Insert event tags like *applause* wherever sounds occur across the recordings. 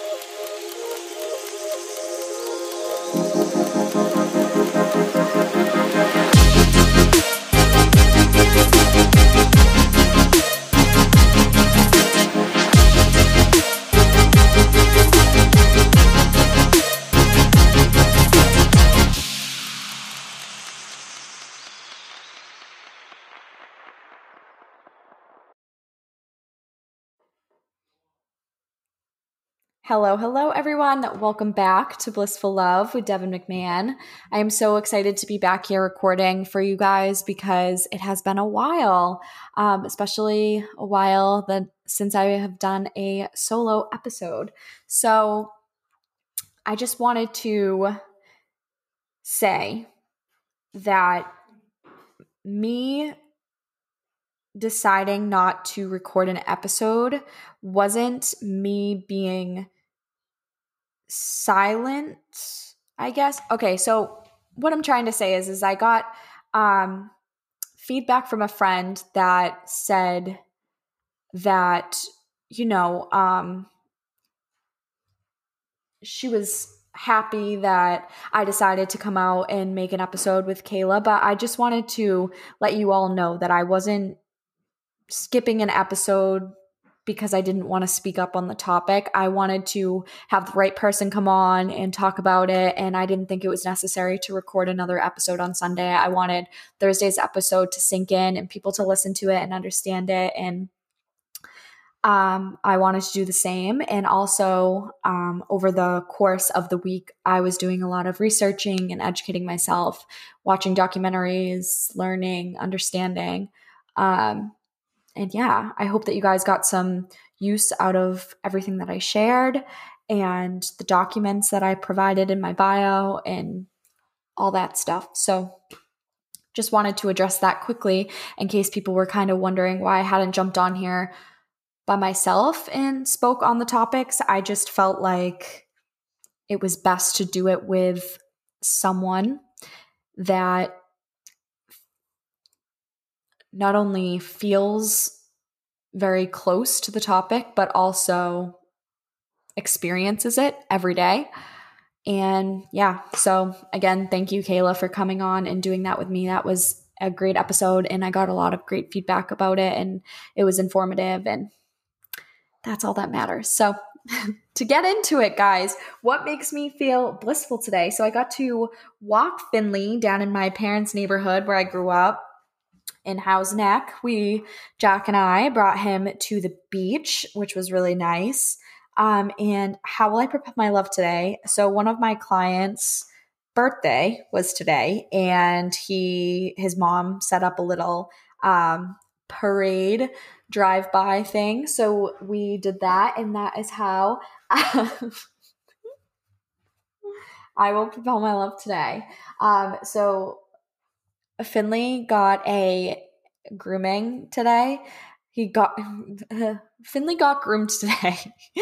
you Hello, hello, everyone. Welcome back to Blissful Love with Devin McMahon. I am so excited to be back here recording for you guys because it has been a while, um, especially a while that since I have done a solo episode. So I just wanted to say that me deciding not to record an episode wasn't me being silent, I guess. Okay, so what I'm trying to say is is I got um feedback from a friend that said that you know, um she was happy that I decided to come out and make an episode with Kayla, but I just wanted to let you all know that I wasn't skipping an episode because I didn't want to speak up on the topic. I wanted to have the right person come on and talk about it. And I didn't think it was necessary to record another episode on Sunday. I wanted Thursday's episode to sink in and people to listen to it and understand it. And um, I wanted to do the same. And also, um, over the course of the week, I was doing a lot of researching and educating myself, watching documentaries, learning, understanding. Um, and yeah, I hope that you guys got some use out of everything that I shared and the documents that I provided in my bio and all that stuff. So, just wanted to address that quickly in case people were kind of wondering why I hadn't jumped on here by myself and spoke on the topics. I just felt like it was best to do it with someone that not only feels very close to the topic, but also experiences it every day. And yeah, so again, thank you, Kayla, for coming on and doing that with me. That was a great episode, and I got a lot of great feedback about it, and it was informative, and that's all that matters. So, *laughs* to get into it, guys, what makes me feel blissful today? So, I got to walk Finley down in my parents' neighborhood where I grew up in Howe's Neck. We, Jack and I, brought him to the beach, which was really nice. Um, and how will I prepare my love today? So, one of my clients' birthday was today, and he, his mom set up a little um, parade drive by thing. So, we did that, and that is how. *laughs* I will propel my love today. Um, so Finley got a grooming today. He got *laughs* Finley got groomed today,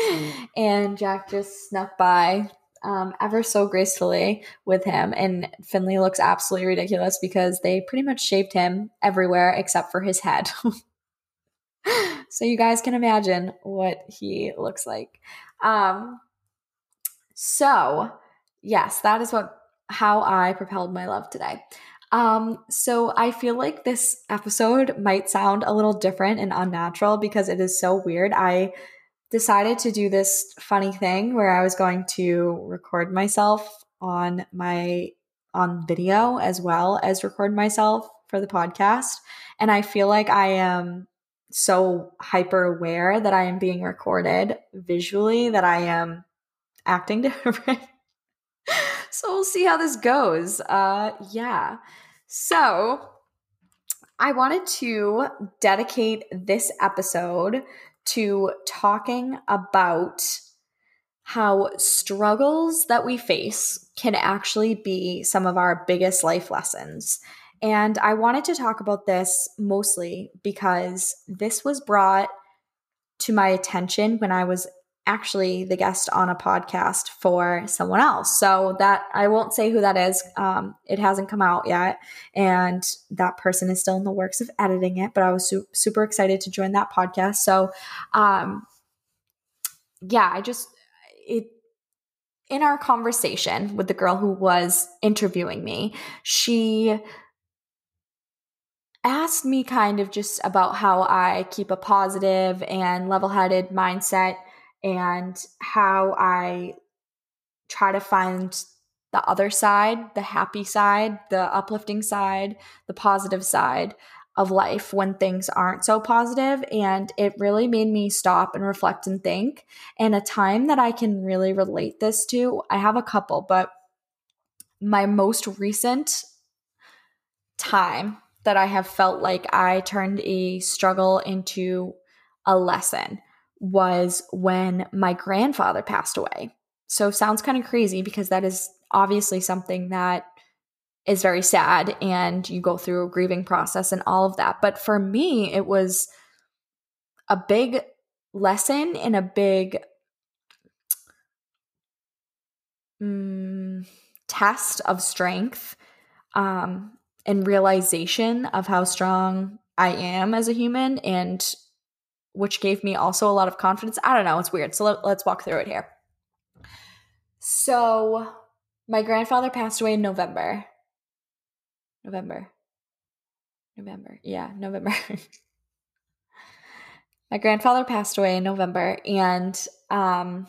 *laughs* and Jack just snuck by um, ever so gracefully with him. And Finley looks absolutely ridiculous because they pretty much shaved him everywhere except for his head. *laughs* so you guys can imagine what he looks like. Um, so yes, that is what how I propelled my love today. Um, so I feel like this episode might sound a little different and unnatural because it is so weird. I decided to do this funny thing where I was going to record myself on my on video as well as record myself for the podcast. And I feel like I am so hyper aware that I am being recorded visually that I am acting *laughs* different. so we'll see how this goes. Uh yeah. So, I wanted to dedicate this episode to talking about how struggles that we face can actually be some of our biggest life lessons. And I wanted to talk about this mostly because this was brought to my attention when I was actually the guest on a podcast for someone else. So that I won't say who that is. Um, it hasn't come out yet, and that person is still in the works of editing it. But I was su- super excited to join that podcast. So, um, yeah, I just it in our conversation with the girl who was interviewing me, she asked me kind of just about how I keep a positive and level headed mindset and how I try to find the other side, the happy side, the uplifting side, the positive side of life when things aren't so positive. And it really made me stop and reflect and think. And a time that I can really relate this to, I have a couple, but my most recent time that I have felt like I turned a struggle into a lesson was when my grandfather passed away. So sounds kind of crazy because that is obviously something that is very sad and you go through a grieving process and all of that. But for me, it was a big lesson and a big mm, test of strength um, and realization of how strong I am as a human, and which gave me also a lot of confidence. I don't know, it's weird. So let, let's walk through it here. So, my grandfather passed away in November. November. November. Yeah, November. *laughs* my grandfather passed away in November and um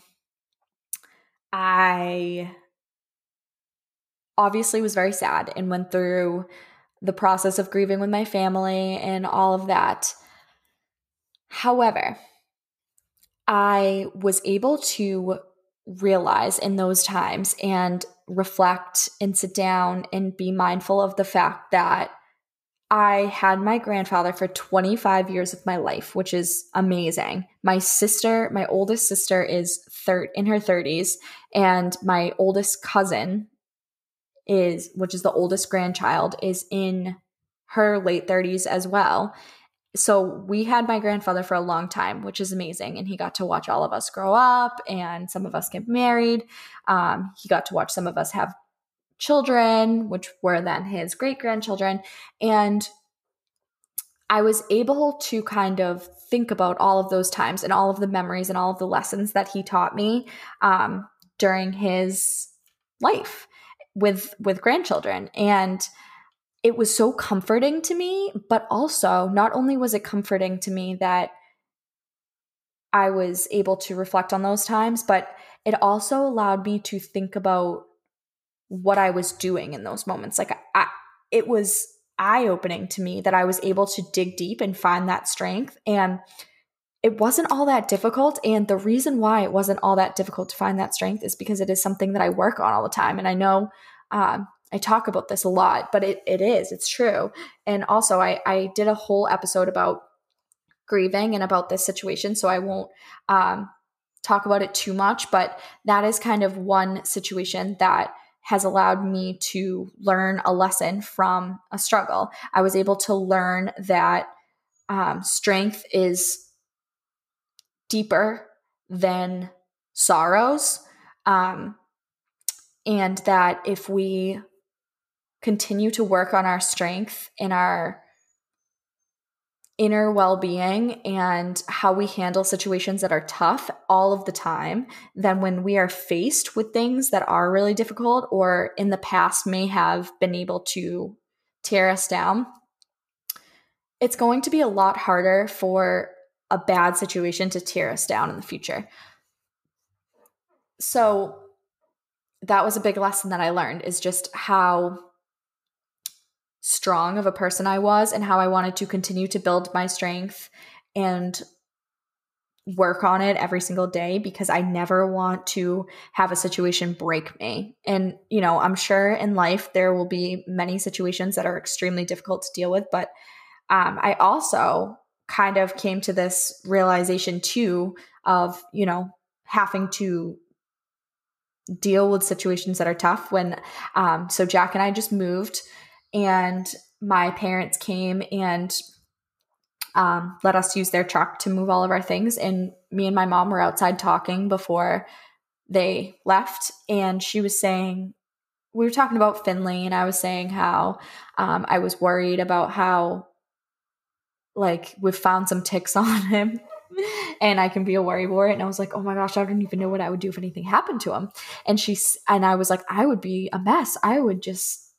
I obviously was very sad and went through the process of grieving with my family and all of that. However, I was able to realize in those times and reflect and sit down and be mindful of the fact that I had my grandfather for 25 years of my life, which is amazing. My sister, my oldest sister is third in her 30s, and my oldest cousin is, which is the oldest grandchild, is in her late 30s as well so we had my grandfather for a long time, which is amazing. And he got to watch all of us grow up and some of us get married. Um, he got to watch some of us have children, which were then his great grandchildren. And I was able to kind of think about all of those times and all of the memories and all of the lessons that he taught me um, during his life with with grandchildren. And it was so comforting to me, but also not only was it comforting to me that I was able to reflect on those times, but it also allowed me to think about what I was doing in those moments. Like I, it was eye opening to me that I was able to dig deep and find that strength. And it wasn't all that difficult. And the reason why it wasn't all that difficult to find that strength is because it is something that I work on all the time. And I know um, I talk about this a lot, but it, it is, it's true. And also, I, I did a whole episode about grieving and about this situation, so I won't um, talk about it too much, but that is kind of one situation that has allowed me to learn a lesson from a struggle. I was able to learn that um, strength is deeper than sorrows. Um, and that if we continue to work on our strength and our inner well being and how we handle situations that are tough all of the time, then when we are faced with things that are really difficult or in the past may have been able to tear us down, it's going to be a lot harder for a bad situation to tear us down in the future. So, that was a big lesson that I learned is just how strong of a person I was and how I wanted to continue to build my strength and work on it every single day because I never want to have a situation break me. And, you know, I'm sure in life there will be many situations that are extremely difficult to deal with, but um, I also kind of came to this realization too of, you know, having to deal with situations that are tough when um, so Jack and I just moved and my parents came and um, let us use their truck to move all of our things. And me and my mom were outside talking before they left. And she was saying, we were talking about Finley, and I was saying how um, I was worried about how, like, we've found some ticks *laughs* on him. and I can be a worrywart. And I was like, oh my gosh, I don't even know what I would do if anything happened to him. And she's, and I was like, I would be a mess. I would just,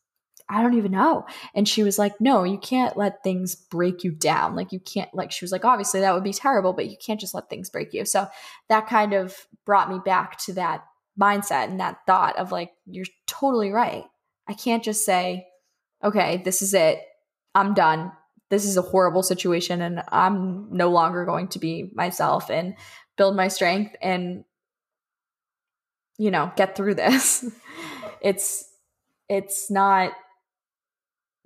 I don't even know. And she was like, no, you can't let things break you down. Like, you can't, like, she was like, obviously that would be terrible, but you can't just let things break you. So that kind of brought me back to that mindset and that thought of like, you're totally right. I can't just say, okay, this is it. I'm done. This is a horrible situation and I'm no longer going to be myself and build my strength and, you know, get through this. *laughs* it's, it's not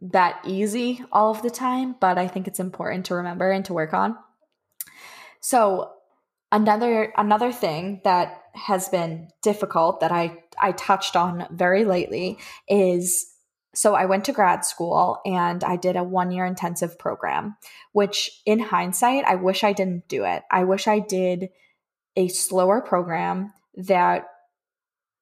that easy all of the time, but I think it's important to remember and to work on. So, another another thing that has been difficult that I I touched on very lately is so I went to grad school and I did a 1-year intensive program, which in hindsight I wish I didn't do it. I wish I did a slower program that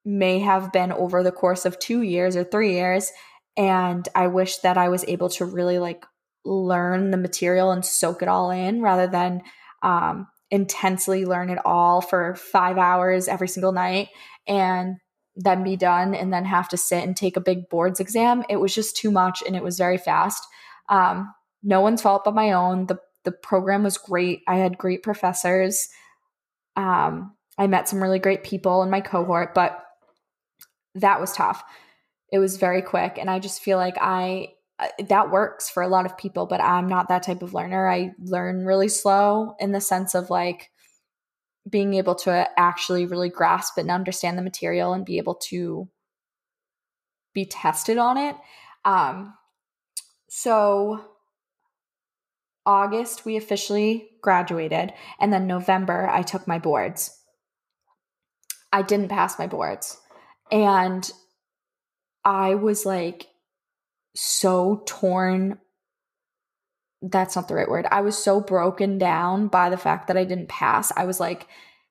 may have been over the course of 2 years or 3 years and I wish that I was able to really like learn the material and soak it all in rather than um, intensely learn it all for five hours every single night and then be done and then have to sit and take a big boards exam. It was just too much and it was very fast. Um, no one's fault but my own. The the program was great. I had great professors. Um, I met some really great people in my cohort, but that was tough it was very quick and i just feel like i uh, that works for a lot of people but i'm not that type of learner. I learn really slow in the sense of like being able to actually really grasp and understand the material and be able to be tested on it. Um so august we officially graduated and then november i took my boards. I didn't pass my boards and I was like so torn. That's not the right word. I was so broken down by the fact that I didn't pass. I was like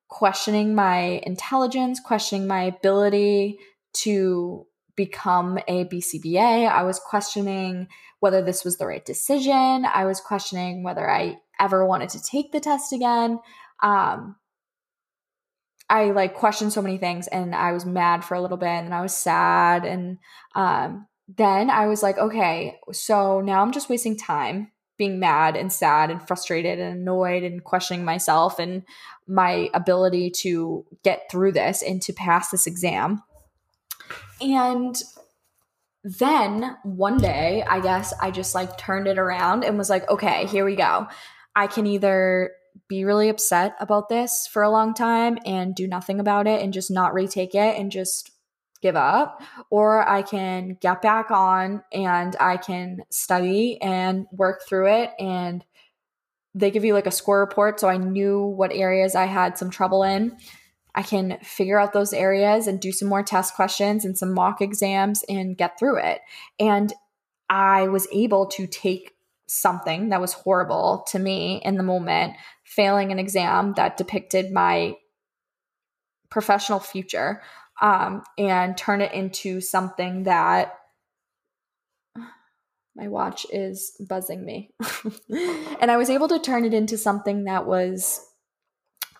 questioning my intelligence, questioning my ability to become a BCBA. I was questioning whether this was the right decision. I was questioning whether I ever wanted to take the test again. Um, I like questioned so many things and I was mad for a little bit and I was sad and um, then I was like, okay, so now I'm just wasting time being mad and sad and frustrated and annoyed and questioning myself and my ability to get through this and to pass this exam. And then one day, I guess I just like turned it around and was like, okay, here we go. I can either be really upset about this for a long time and do nothing about it and just not retake it and just give up or I can get back on and I can study and work through it and they give you like a score report so I knew what areas I had some trouble in. I can figure out those areas and do some more test questions and some mock exams and get through it. And I was able to take something that was horrible to me in the moment, failing an exam that depicted my professional future, um, and turn it into something that *sighs* my watch is buzzing me. *laughs* and I was able to turn it into something that was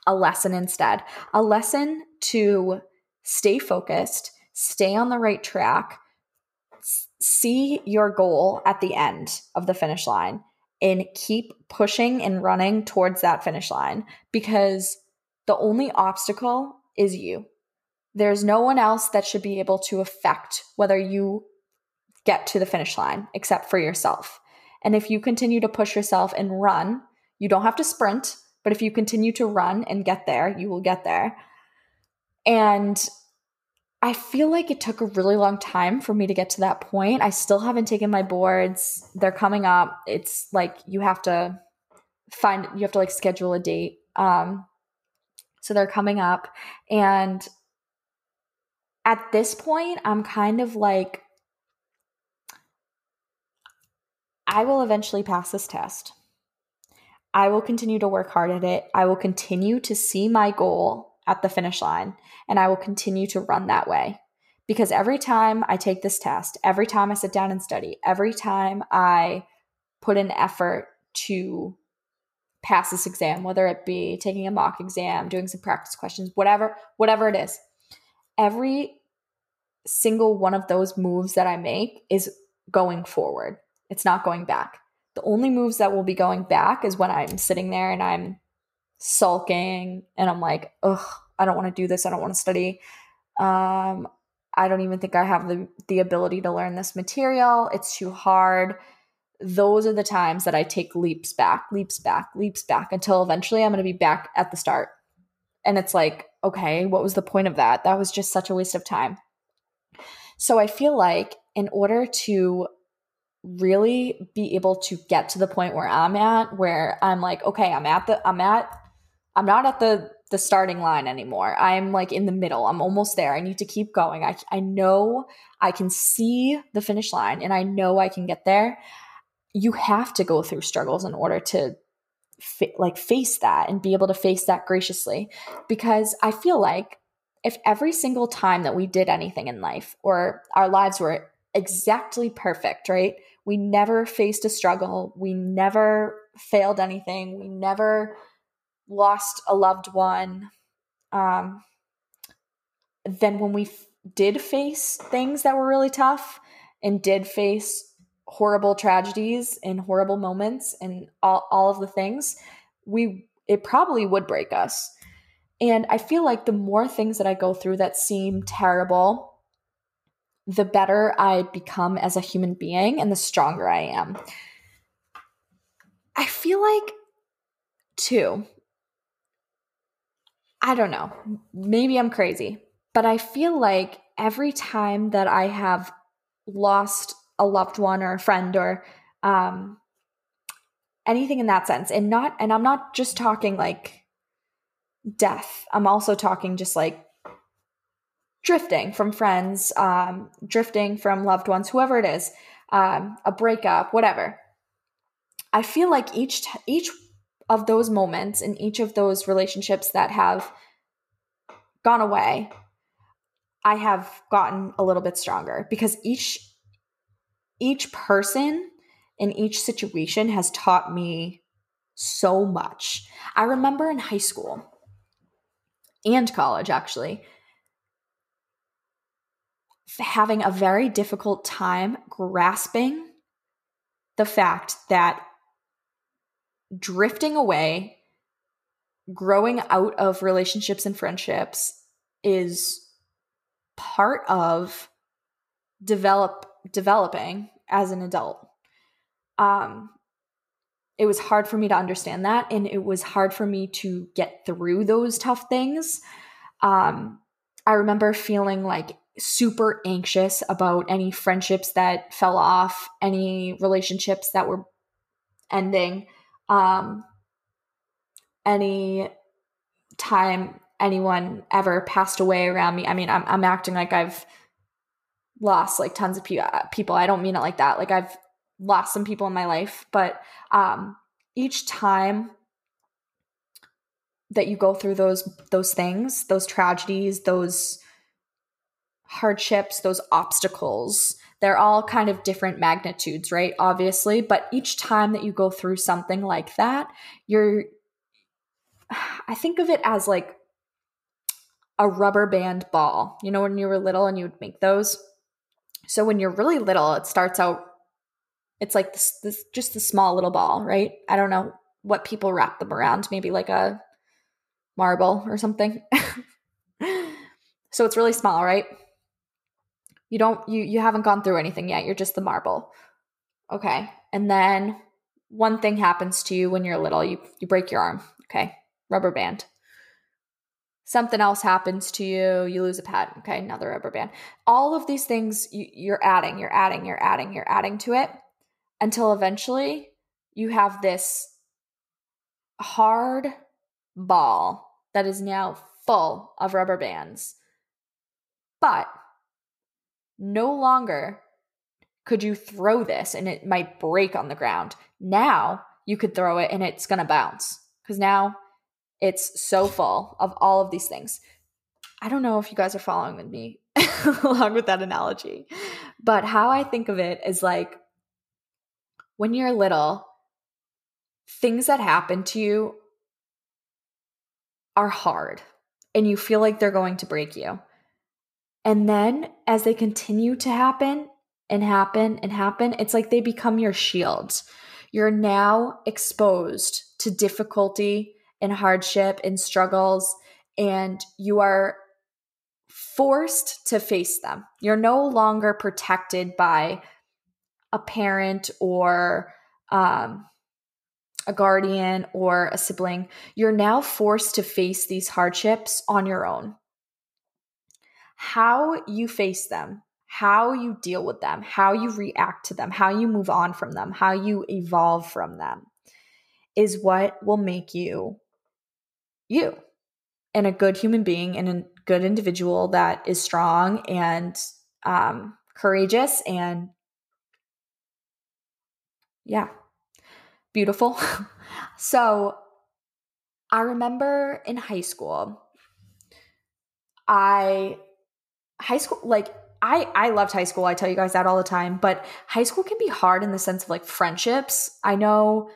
a lesson instead, a lesson to stay focused, stay on the right track, see your goal at the end of the finish line and keep pushing and running towards that finish line because the only obstacle is you. There's no one else that should be able to affect whether you get to the finish line except for yourself. And if you continue to push yourself and run, you don't have to sprint, but if you continue to run and get there, you will get there. And I feel like it took a really long time for me to get to that point. I still haven't taken my boards. They're coming up. It's like you have to find you have to like schedule a date. Um so they're coming up and at this point I'm kind of like I will eventually pass this test. I will continue to work hard at it. I will continue to see my goal at the finish line. And I will continue to run that way. Because every time I take this test, every time I sit down and study, every time I put an effort to pass this exam, whether it be taking a mock exam, doing some practice questions, whatever, whatever it is. Every single one of those moves that I make is going forward. It's not going back. The only moves that will be going back is when I'm sitting there and I'm sulking and I'm like, ugh, I don't want to do this. I don't want to study. Um, I don't even think I have the, the ability to learn this material. It's too hard. Those are the times that I take leaps back, leaps back, leaps back until eventually I'm going to be back at the start. And it's like, okay, what was the point of that? That was just such a waste of time. So I feel like in order to really be able to get to the point where I'm at, where I'm like, okay, I'm at the, I'm at, I'm not at the the starting line anymore. I'm like in the middle. I'm almost there. I need to keep going. I I know I can see the finish line and I know I can get there. You have to go through struggles in order to like face that and be able to face that graciously because I feel like if every single time that we did anything in life or our lives were exactly perfect, right? We never faced a struggle. We never failed anything. We never lost a loved one. Um, then when we f- did face things that were really tough and did face horrible tragedies and horrible moments and all, all of the things, we it probably would break us. And I feel like the more things that I go through that seem terrible, the better I become as a human being and the stronger I am. I feel like, too, I don't know, maybe I'm crazy, but I feel like every time that I have lost a loved one or a friend or um, anything in that sense, and not, and I'm not just talking like death. I'm also talking just like drifting from friends, um, drifting from loved ones, whoever it is, um, a breakup, whatever. I feel like each t- each of those moments in each of those relationships that have gone away, I have gotten a little bit stronger because each each person in each situation has taught me so much. I remember in high school, and college actually having a very difficult time grasping the fact that drifting away growing out of relationships and friendships is part of develop developing as an adult. Um it was hard for me to understand that and it was hard for me to get through those tough things. Um, i remember feeling like super anxious about any friendships that fell off any relationships that were ending um, any time anyone ever passed away around me. I mean i'm, I'm acting like i've lost like tons of pe- people. I don't mean it like that. Like i've lost some people in my life, but um, each time that you go through those those things, those tragedies, those hardships, those obstacles, they're all kind of different magnitudes, right? Obviously, but each time that you go through something like that, you're *sighs* I think of it as like a rubber band ball. You know, when you were little and you would make those. So when you're really little, it starts out it's like this, this just the small little ball, right? I don't know what people wrap them around, maybe like a marble or something. *laughs* so it's really small, right? You don't you you haven't gone through anything yet. You're just the marble. Okay. And then one thing happens to you when you're little. You you break your arm. Okay. Rubber band. Something else happens to you, you lose a pet. Okay, another rubber band. All of these things you, you're adding, you're adding, you're adding, you're adding to it until eventually you have this hard ball that is now full of rubber bands. But no longer could you throw this and it might break on the ground. Now you could throw it and it's going to bounce because now it's so full of all of these things. I don't know if you guys are following with me *laughs* along with that analogy, but how I think of it is like when you're little, things that happen to you are hard and you feel like they're going to break you. And then as they continue to happen and happen and happen, it's like they become your shields. You're now exposed to difficulty and hardship and struggles, and you are forced to face them. You're no longer protected by a parent or um, a guardian or a sibling. You're now forced to face these hardships on your own. How you face them, how you deal with them, how you react to them, how you move on from them, how you evolve from them is what will make you you and a good human being and a good individual that is strong and um, courageous and yeah, beautiful. *laughs* so I remember in high school, I, high school, like, I, I loved high school. I tell you guys that all the time, but high school can be hard in the sense of like friendships. I know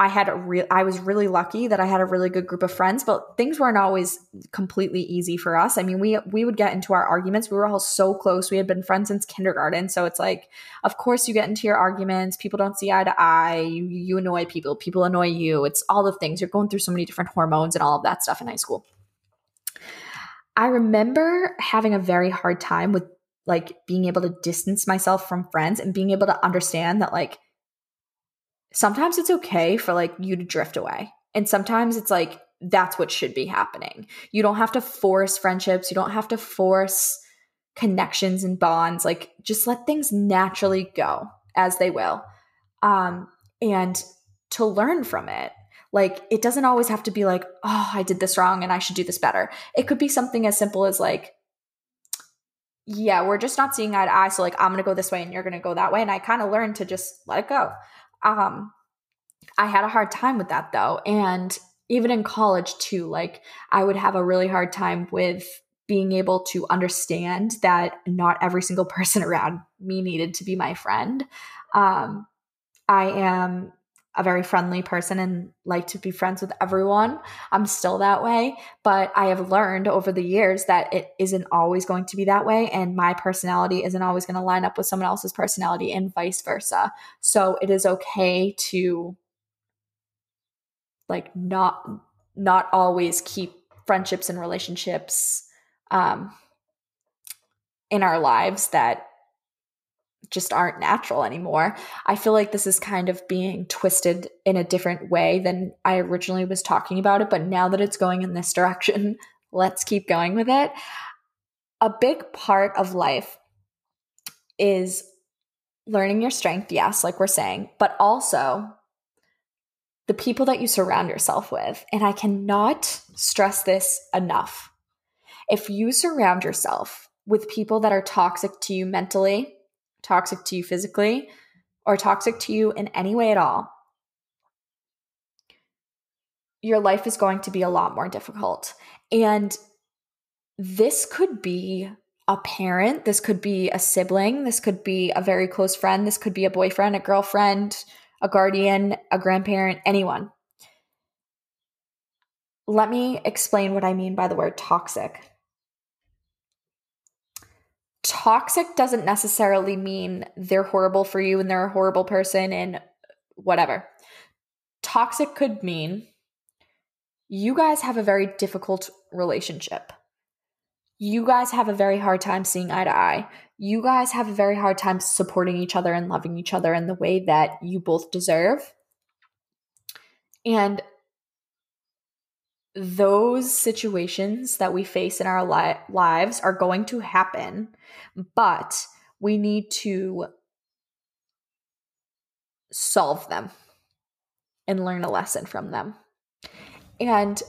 I had a real I was really lucky that I had a really good group of friends, but things weren't always completely easy for us. I mean, we we would get into our arguments. We were all so close. We had been friends since kindergarten, so it's like of course you get into your arguments. People don't see eye to eye. You you annoy people. People annoy you. It's all the things. You're going through so many different hormones and all of that stuff in high school. I remember having a very hard time with like being able to distance myself from friends and being able to understand that like sometimes it's okay for like you to drift away. And sometimes it's like that's what should be happening. You don't have to force friendships, you don't have to force connections and bonds. Like just let things naturally go as they will. Um and to learn from it. Like it doesn't always have to be like, "Oh, I did this wrong and I should do this better." It could be something as simple as like yeah, we're just not seeing eye to eye. So like I'm gonna go this way and you're gonna go that way. And I kind of learned to just let it go. Um, I had a hard time with that though. And even in college too, like I would have a really hard time with being able to understand that not every single *laughs* person around me needed to be my friend. Um, I am a very friendly person and like to be friends with everyone. I'm still that way, but I have learned over the years that it isn't always going to be that way. And my personality isn't always going to line up with someone else's personality and vice versa. So it is okay to like not not always keep friendships and relationships um in our lives that just aren't natural anymore. I feel like this is kind of being twisted in a different way than I originally was talking about it, but now that it's going in this *laughs* direction, let's keep going with it. A big part of life is learning your strength, yes, like we're saying, but also the people that you surround yourself with. And I cannot stress this enough. If you surround yourself with people that are toxic to you mentally, toxic to you physically, or toxic to you in any way at all, your life is going to be a lot more difficult. And this could be a parent, this could be a sibling, this could be a very close friend, this could be a boyfriend, a girlfriend, a guardian, a grandparent, anyone. Let me explain what I mean by the word toxic toxic doesn't necessarily mean they're horrible for you and they're a horrible person and whatever. Toxic could mean you guys have a very difficult relationship. You guys have a very hard time seeing eye to eye. You guys have a very hard time supporting each other and loving each other in the way that you both deserve. And those situations that we face in our li- lives are going to happen, but we need to solve them and learn a lesson from them. And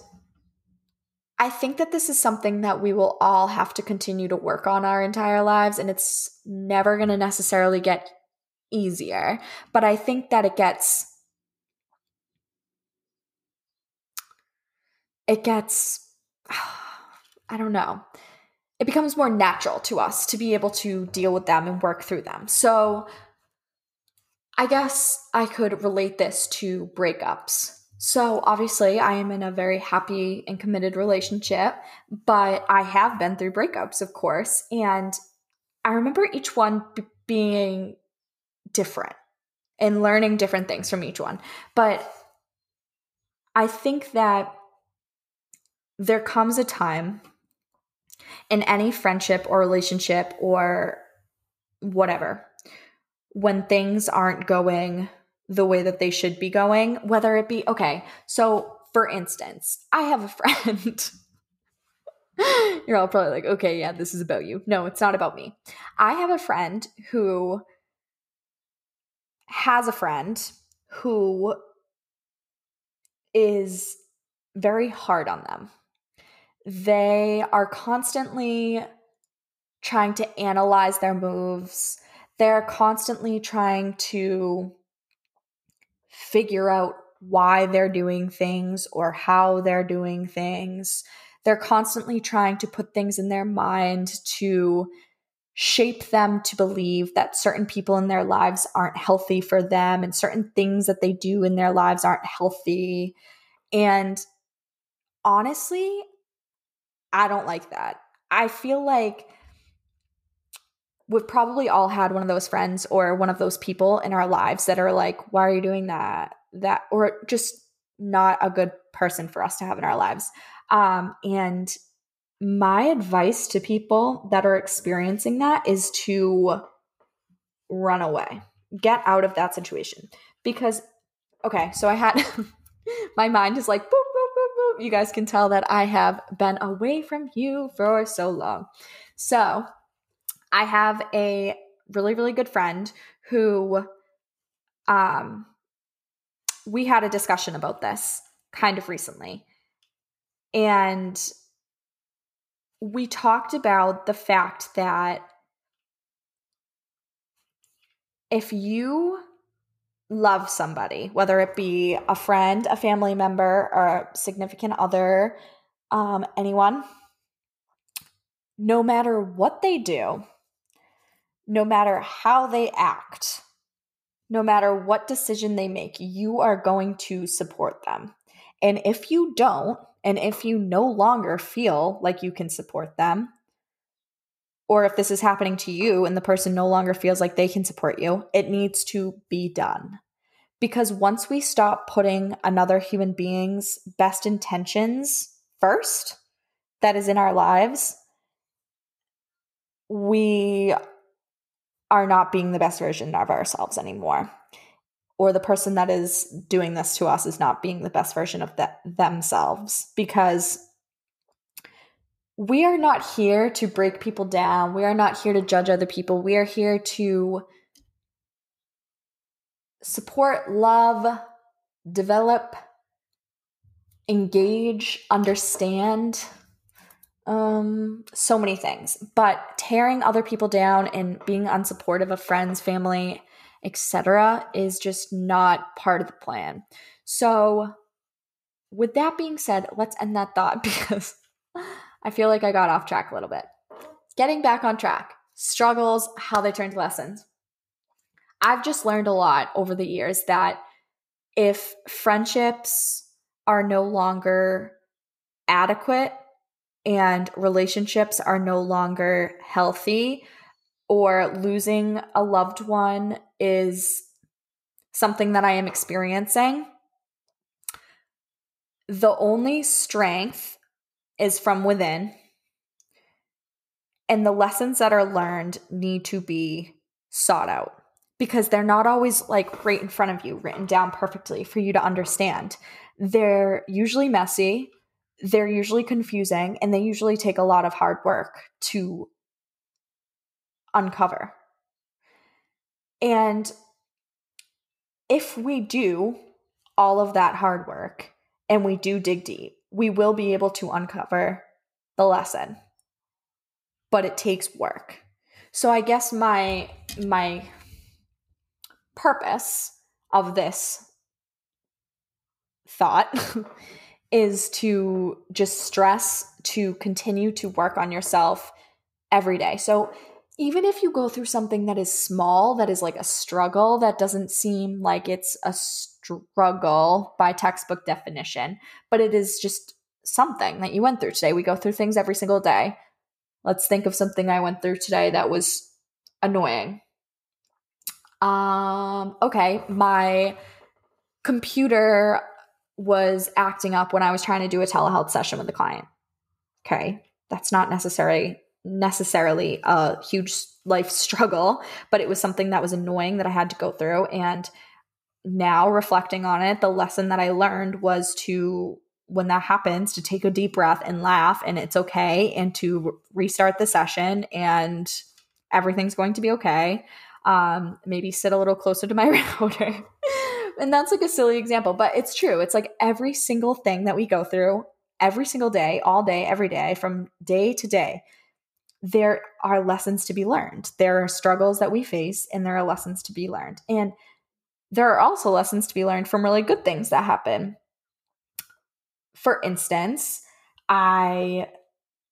I think that this is something that we will all have to continue to work on our entire lives, and it's never going to necessarily get easier. But I think that it gets it gets, *sighs* I don't know, it becomes more natural to us to be able to deal with them and work through them. So I guess I could relate this to breakups. So, obviously, I am in a very happy and committed relationship, but I have been through breakups, of course. And I remember each one b- being different and learning different things from each one. But I think that there comes a time in any friendship or relationship or whatever when things aren't going the way that they should be going, whether it be okay. So, for instance, I have a *laughs* friend. You're all probably like, okay, yeah, this is about you. No, it's not about me. I have a friend who has a friend who is very hard on them. They are constantly trying to analyze their moves. They're constantly trying to figure out why they're doing things or how they're doing things. They're constantly trying to put things in their mind to shape them to believe that certain people in their lives aren't healthy for them and certain things that they do in their lives aren't healthy. And honestly, I don't like that. I feel like we've probably all had one of those friends or one of those people in our lives that are like, why are you doing that? That, or just not a good person for us to have in our lives. Um, and my advice to people that are experiencing that is to run away, get out of that situation. Because, okay, so I had *laughs* my mind is like, boop. You guys can tell that I have been away from you for so long. So I have a really, really good friend who, um, we had a discussion about this kind of recently. And we talked about the fact that if you love somebody, whether it be a friend, a family member, or a significant other, um, anyone, no matter what they do, no matter how they act, no matter what decision they make, you are going to support them. And if you don't, and if you no longer feel like you can support them, or if this is happening to you and the person no longer feels like they can support you, it needs to be done. Because once we stop putting another human being's best intentions first, that is in our lives, we are not being the best version of ourselves anymore or the person that is doing this to us is not being the best version of the- themselves because we are not here to break people down. We are not here to judge other people. We are here to support, love, develop, engage, understand um so many things. But tearing other people down and being unsupportive of friends, family, etc., is just not part of the plan. So, with that being said, let's end that thought *laughs* because I feel like I got off track a little bit. Getting back on track, struggles, how they turn to lessons. I've just learned a lot over the years that if friendships are no longer adequate and relationships are no longer healthy, or losing a loved one is something that I am experiencing, the only strength is from within. And the lessons that are learned need to be sought out because they're not always like right in front of you, written down perfectly for you to understand. They're usually messy, they're usually confusing, and they usually take a lot of hard work to uncover. And if we do all of that hard work and we do dig deep, we will be able to uncover the lesson. But it takes work. So I guess my my purpose of this thought *laughs* is to just stress to continue to work on yourself every day. So even if you go through something that is small, that is like a struggle, that doesn't seem like it's a struggle by textbook definition, but it is just something that you went through today. We go through things every single day. Let's think of something I went through today that was annoying. Um, okay, my computer was acting up when I was trying to do a telehealth session with a client. Okay, that's not necessarily necessarily a huge life *laughs* struggle, but it was something that was annoying that I had to go through. And now reflecting on it, the lesson that I learned was to, when that happens, to take a deep breath and laugh, and it's okay, and to restart the session, and everything's going to be okay. Um, maybe sit a little closer to my *laughs* router. and that's like a silly example, but it's true. It's like every single thing that we go through every single day, all day, every day, from day to day, there are lessons to be learned. There are struggles that we face, and there are lessons to be learned. And there are also lessons to be learned from really good things that happen. For instance, I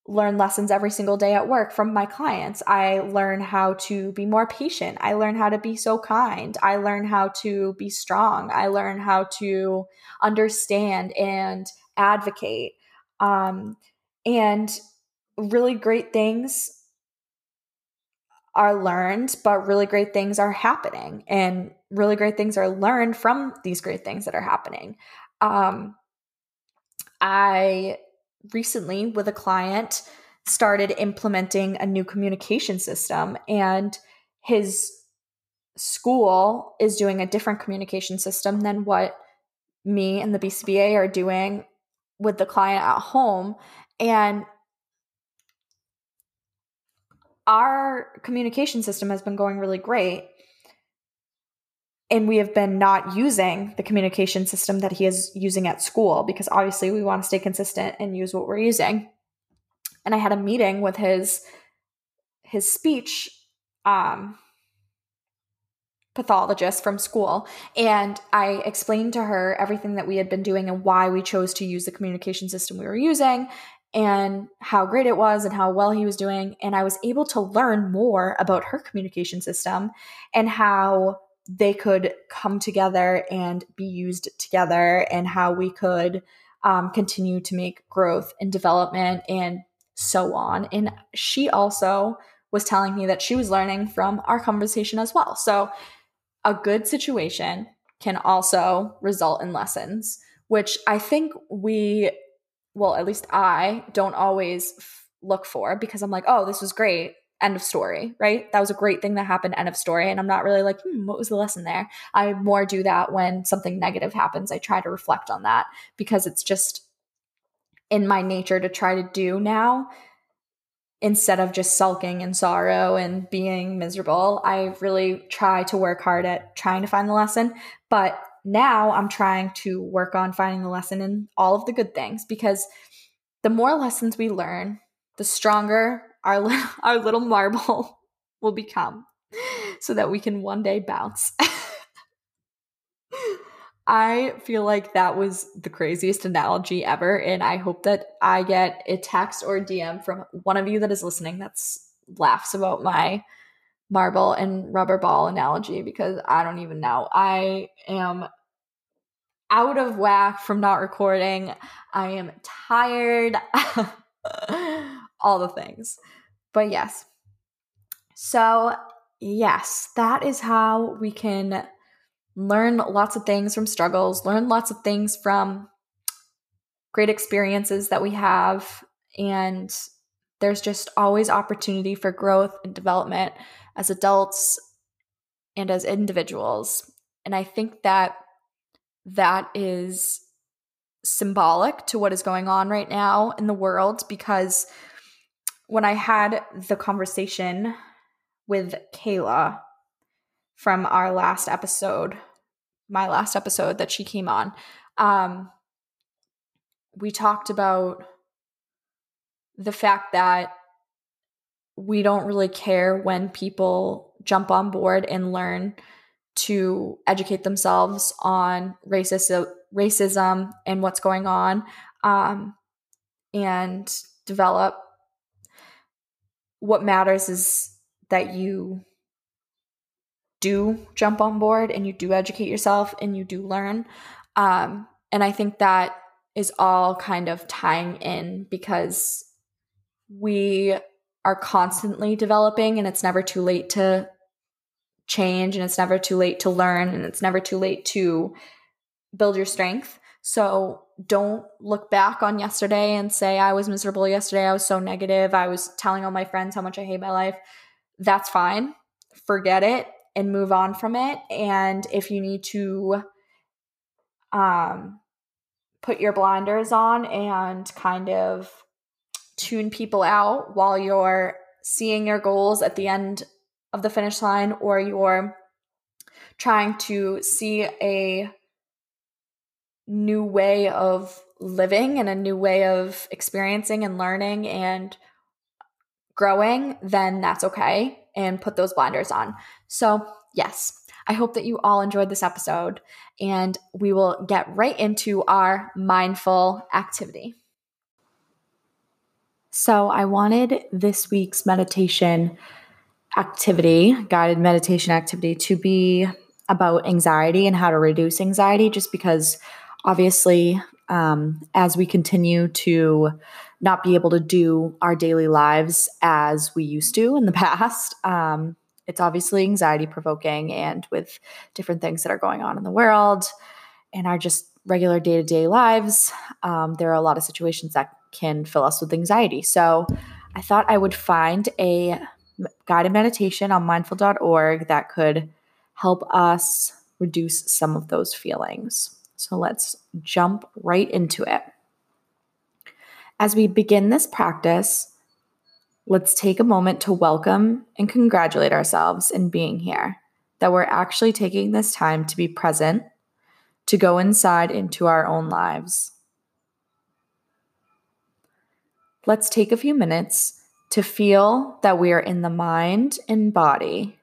learn lessons every single day at work from my clients. I learn how to be more patient. I learn how to be so kind. I learn how to be strong. I learn how to understand and advocate. Um, and really great things are learned, but really great things are happening. And really great things are learned from these great things that are happening. Um, I recently, with a client, started implementing a new communication system, and his school is doing a different communication system than what me and the BCBA are doing with the client at home. And our communication system has been going really great. And we have been not using the communication system that he is using at school because obviously we want to stay consistent and use what we're using. And I had a meeting with his his speech um, pathologist from school and I explained to her everything that we had been doing and why we chose to use the communication system we were using and how great it was and how well he was doing. And I was able to learn more about her communication system and how they could come together and be used together and how we could um, continue to make growth and development and so on. And she also was telling me that she was learning from our conversation as well. So, a good situation can also result in lessons, which I think we well, at least I don't always f- look for because I'm like, oh, this was great. End of story, right? That was a great thing that happened. End of story. And I'm not really like, hmm, what was the lesson there? I more do that when something negative happens. I try to reflect on that because it's just in my nature to try to do now instead of just sulking in sorrow and being miserable. I really try to work hard at trying to find the lesson. But now I'm trying to work on finding the lesson in all of the good things because the more lessons we learn, the stronger our, *laughs* our little marble *laughs* will become so that we can one day bounce. *laughs* I feel like that was the craziest analogy ever. And I hope that I get a text or a DM from one of you that is listening that's laughs about my marble and rubber ball analogy because I don't even know. I am out of whack from not recording. I am tired. *laughs* All the things. But yes. So, yes, that is how we can learn lots of things from struggles, learn lots of things from great experiences that we have. And there's just always opportunity for growth and development as adults and as individuals. And I think that that is symbolic to what is going on right now in the world because when I had the conversation with Kayla from our last episode, my last episode that she came on, um, we talked about the fact that we don't really care when people jump on board and learn to educate themselves on racist, racism and what's going on um, and develop what matters is that you do jump on board and you do educate yourself and you do learn. Um, and I think that is all kind of tying in because we are constantly developing and it's never too late to change and it's never too late to learn and it's never too late to build your strength. So don't look back on yesterday and say, I was miserable yesterday. I was so negative. I was telling all my friends how much I hate my life. That's fine. Forget it and move on from it. And if you need to um, put your blinders on and kind of tune people out while you're seeing your goals at the end of the finish line or you're trying to see a new way of living and a new way of experiencing and learning and growing, then that's okay and put those blinders on. So, yes, I hope that you all enjoyed this episode and we will get right into our mindful activity. So, I wanted this week's meditation activity, guided meditation activity, to be about anxiety and how to reduce anxiety, just because obviously, um, as we continue to not be able to do our daily lives as we used to in the *laughs* past, um, it's obviously anxiety provoking. And with different things that are going on in the world and our just regular day to day lives, um, there are a lot of situations that can fill us with anxiety. So I thought I would find a guided meditation on mindful.org that could help us reduce some of those feelings. So let's jump right into it. As we begin this practice, let's take a moment to welcome and congratulate ourselves in being here, that we're actually taking this time to be present, to go inside into our own lives. Let's take a few minutes to feel that we are in the mind and body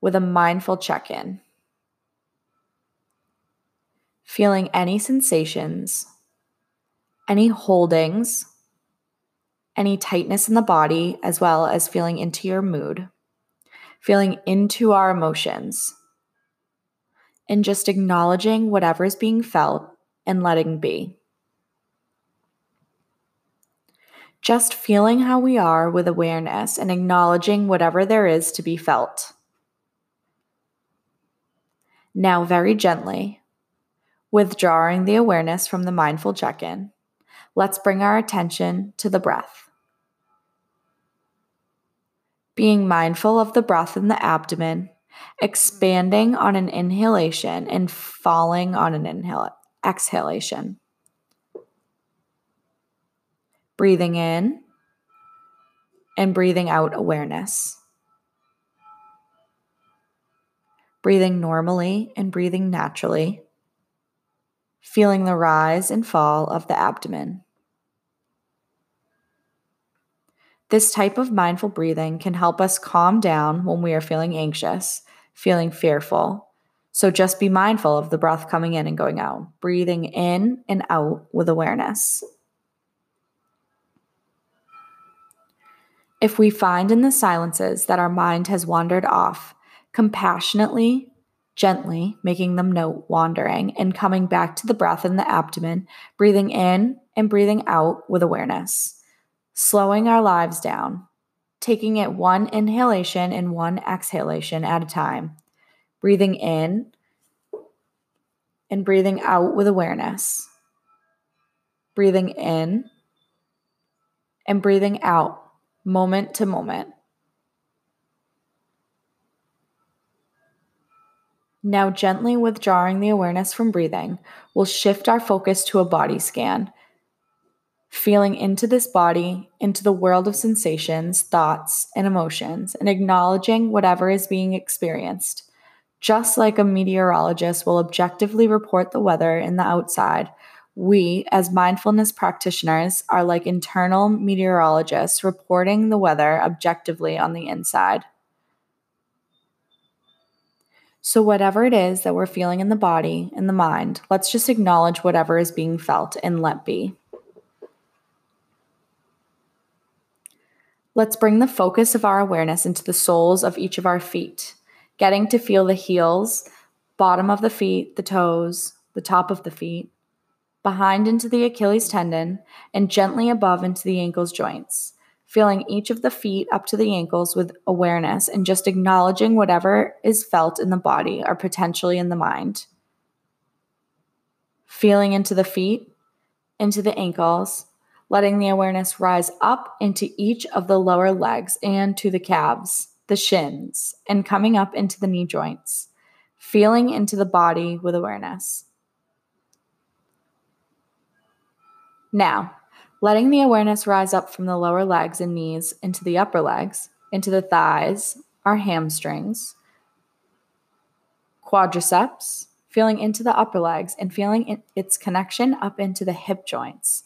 with a mindful check in. Feeling any sensations, any holdings, any tightness in the body, as well as feeling into your mood, feeling into our emotions, and just acknowledging whatever is being felt and letting be. Just feeling how we are with awareness and acknowledging whatever there is to be felt. Now, very gently, withdrawing the awareness from the mindful check in, let's bring our attention to the breath. Being mindful of the breath in the abdomen, expanding on an inhalation and falling on an inhal- exhalation breathing in and breathing out awareness. Breathing normally and breathing naturally, feeling the rise and fall of the abdomen. This type of mindful breathing can help us calm down when we are feeling anxious, feeling fearful. So just be mindful of the breath coming in and going out, breathing in and out with awareness. If we find in the silences that our mind has wandered off, compassionately, gently making them note wandering and coming back to the breath in the abdomen, breathing in and breathing out with awareness, slowing our lives down, taking it one inhalation and one exhalation at a time, breathing in and breathing out with awareness, breathing in and breathing out moment to moment. Now, gently withdrawing the awareness from breathing, we'll shift our focus to a body scan, feeling into this body, into the world of sensations, thoughts, and emotions, and acknowledging whatever is being experienced. Just like a meteorologist will objectively report the weather in the outside, we, as mindfulness practitioners, are like internal meteorologists reporting the weather objectively on the inside. So, whatever it is that we're feeling in the body, in the mind, let's just acknowledge whatever is being felt and let be. Let's bring the focus of our awareness into the soles of each of our feet, getting to feel the heels, bottom of the feet, the toes, the top of the feet, behind into the Achilles tendon, and gently above into the ankles joints, feeling each of the feet up to the ankles with awareness and just acknowledging whatever is felt in the body or potentially in the mind. Feeling into the feet, into the ankles, letting the awareness rise up into each of the lower legs and to the calves, the shins, and coming up into the knee joints, feeling into the body with awareness. Now, letting the awareness rise up from the lower legs and knees into the upper legs, into the thighs, our hamstrings, quadriceps, feeling into the upper legs and feeling its connection up into the hip joints,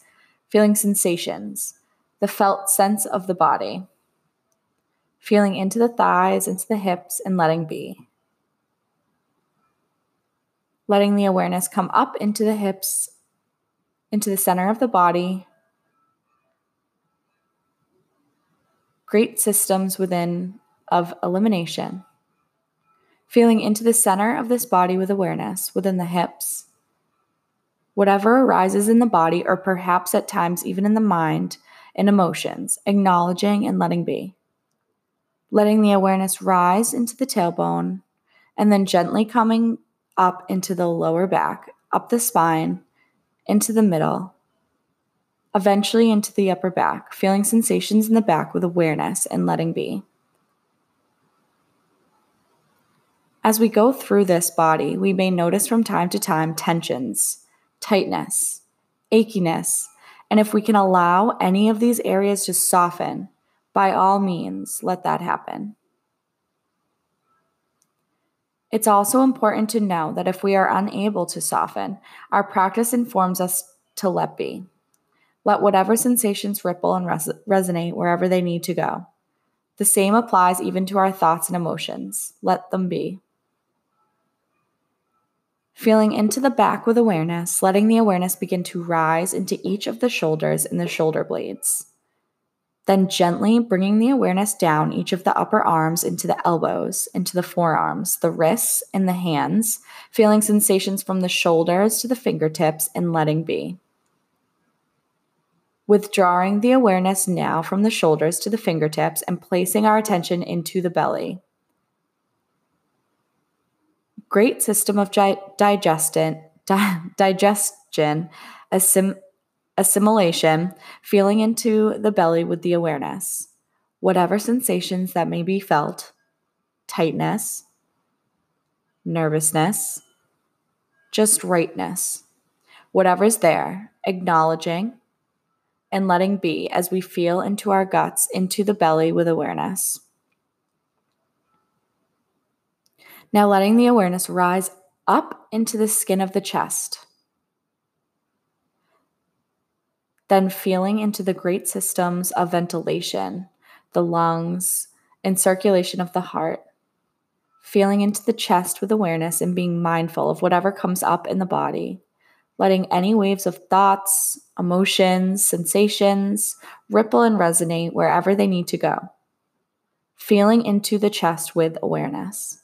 feeling sensations, the felt sense of the body, feeling into the thighs, into the hips, and letting be. Letting the awareness come up into the hips into the center of the body. Great systems within of elimination. Feeling into the center of this body with awareness within the hips. Whatever arises in the body, or perhaps at times even in the mind and emotions, acknowledging and letting be. Letting the awareness rise into the tailbone and then gently coming up into the lower back, up the spine, into the middle, eventually into the upper back, feeling sensations in the back with awareness and letting be. As we go through this body, we may notice from time to time tensions, tightness, achiness, and if we can allow any of these areas to soften, by all means, let that happen. It's also important to know that if we are unable to soften, our practice informs us to let be. Let whatever sensations ripple and res- resonate wherever they need to go. The same applies even to our thoughts and emotions. Let them be. Feeling into the back with awareness, letting the awareness begin to rise into each of the shoulders and the shoulder blades. Then gently bringing the awareness down each of the upper arms into the elbows, into the forearms, the wrists, and the hands, feeling sensations from the shoulders to the fingertips and letting be. Withdrawing the awareness now from the shoulders to the fingertips and placing our attention into the belly. Great system of di- *laughs* digestion, di- digestion, assim- assimilation, feeling into the belly with the awareness. Whatever sensations that may be felt tightness, nervousness, just rightness. Whatever's there, acknowledging and letting be as we feel into our guts, into the belly with awareness. Now, letting the awareness rise up into the skin of the chest. Then feeling into the great systems of ventilation, the lungs, and circulation of the heart. Feeling into the chest with awareness and being mindful of whatever comes up in the body, letting any waves of thoughts, emotions, sensations ripple and resonate wherever they need to go. Feeling into the chest with awareness.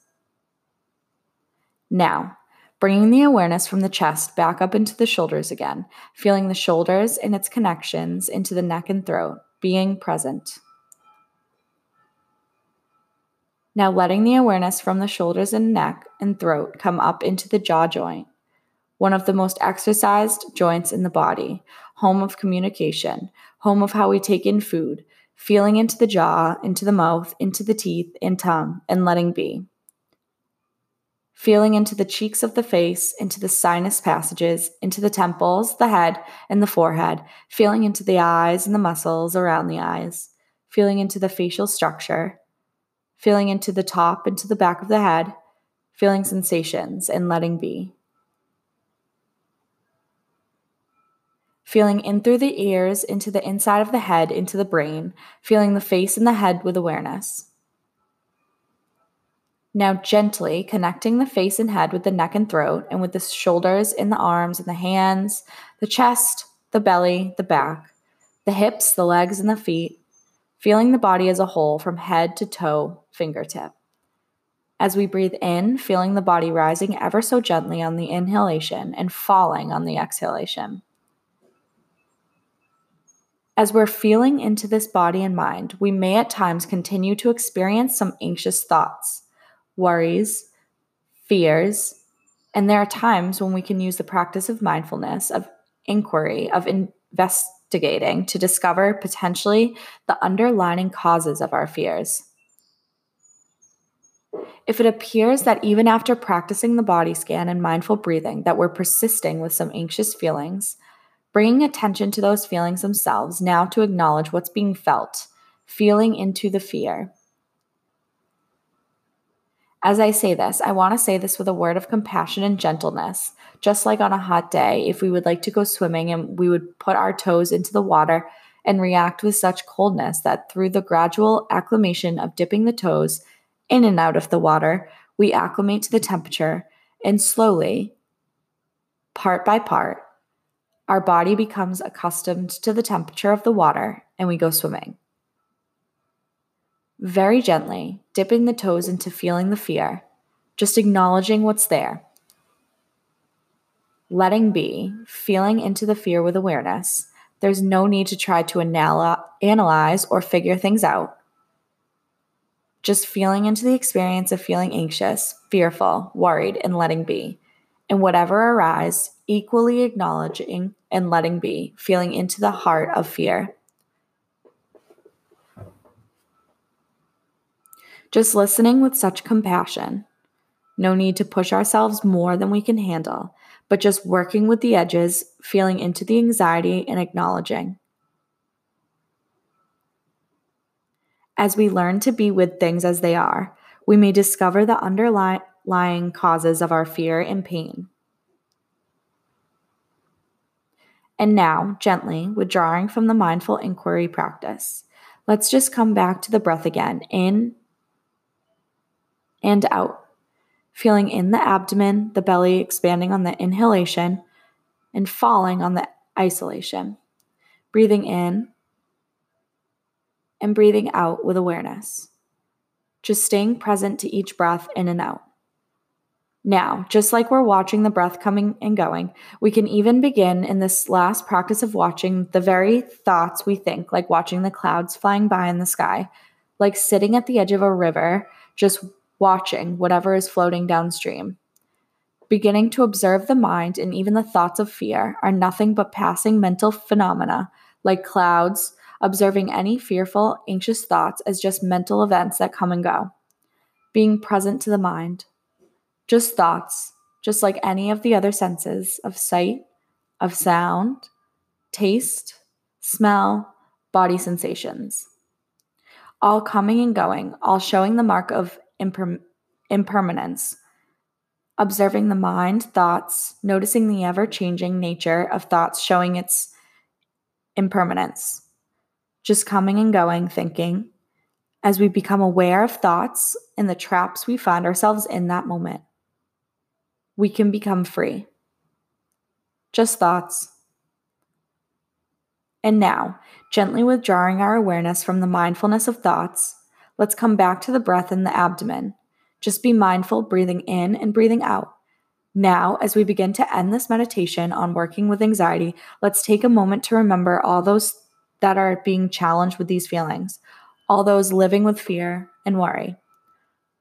Now, bringing the awareness from the chest back up into the shoulders again, feeling the shoulders and its connections into the neck and throat, being present. Now, letting the awareness from the shoulders and neck and throat come up into the jaw joint, one of the most exercised joints in the body, home of communication, home of how we take in food, feeling into the jaw, into the mouth, into the teeth and tongue, and letting be feeling into the cheeks of the face, into the sinus passages, into the temples, the head, and the forehead, feeling into the eyes and the muscles around the eyes, feeling into the facial structure, feeling into the top, into the back of the head, feeling sensations and letting be. Feeling in through the ears, into the inside of the head, into the brain, feeling the face and the head with awareness. Now, gently connecting the face and head with the neck and throat, and with the shoulders and the arms and the hands, the chest, the belly, the back, the hips, the legs, and the feet, feeling the body as a whole from head to toe, fingertip. As we breathe in, feeling the body rising ever so gently on the inhalation and falling on the exhalation. As we're feeling into this body and mind, we may at times continue to experience some anxious thoughts, worries, fears, and there are times when we can use the practice of mindfulness, of inquiry, of investigating to discover potentially the underlying causes of our fears. If it appears that even after practicing the body scan and mindful breathing that we're persisting with some anxious feelings, bringing attention to those feelings themselves now to acknowledge what's being felt, feeling into the fear. As I say this, I want to say this with a word of compassion and gentleness. Just like on a hot day, if we would like to go swimming and we would put our toes into the water and react with such coldness that through the gradual acclimation of dipping the toes in and out of the water, we acclimate to the temperature and slowly, part by part, our body becomes accustomed to the temperature of the water and we go swimming. Very gently, dipping the toes into feeling the fear, just acknowledging what's there. Letting be, feeling into the fear with awareness. There's no need to try to anal- analyze or figure things out. Just feeling into the experience of feeling anxious, fearful, worried, and letting be. And whatever arise, equally acknowledging and letting be, feeling into the heart of fear. Just listening with such compassion. No need to push ourselves more than we can handle, but just working with the edges, feeling into the anxiety and acknowledging. As we learn to be with things as they are, we may discover the underlying causes of our fear and pain. And now, gently, withdrawing from the mindful inquiry practice, let's just come back to the breath again in and out, feeling in the abdomen, the belly expanding on the inhalation and falling on the isolation. Breathing in and breathing out with awareness. Just staying present to each breath in and out. Now, just like we're watching the breath coming and going, we can even begin in this last practice of watching the very thoughts we think, like watching the clouds flying by in the sky, like sitting at the edge of a river, just watching whatever is floating downstream. Beginning to observe the mind and even the thoughts of fear are nothing but passing mental phenomena, like clouds, observing any fearful, anxious thoughts as just mental events that come and go. Being present to the mind just thoughts, just like any of the other senses of sight, of sound, taste, smell, body sensations. All coming and going, all showing the mark of imper- impermanence. Observing the mind, thoughts, noticing the ever changing nature of thoughts showing its impermanence. Just coming and going, thinking, as we become aware of thoughts and the traps we find ourselves in that moment we can become free. Just thoughts. And now, gently withdrawing our awareness from the mindfulness of thoughts, let's come back to the breath in the abdomen. Just be mindful, breathing in and breathing out. Now, as we begin to end this meditation on working with anxiety, let's take a moment to remember all those that are being challenged with these feelings, all those living with fear and worry.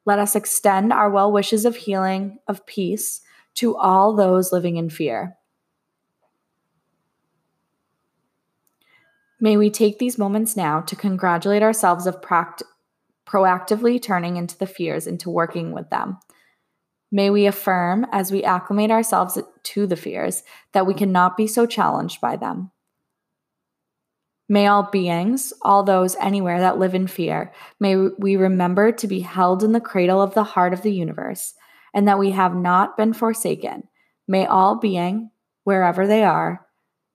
Let us extend our well wishes of healing, of peace, to all those living in fear. May we take these moments now to congratulate ourselves of pract- proactively turning into the fears into working with them. May we affirm as we acclimate ourselves to the fears that we cannot be so challenged by them. May all beings, all those anywhere that live in fear, may we remember to be held in the cradle of the heart of the universe, and that we have not been forsaken. May all being, wherever they are,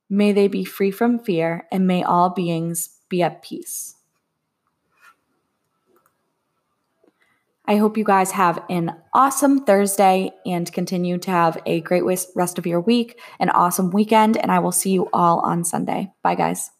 may they be free from fear, and may all beings be at peace. I hope you guys have an awesome Thursday and continue to have a great rest of your week, an awesome weekend, and I will see you all on Sunday. Bye, guys.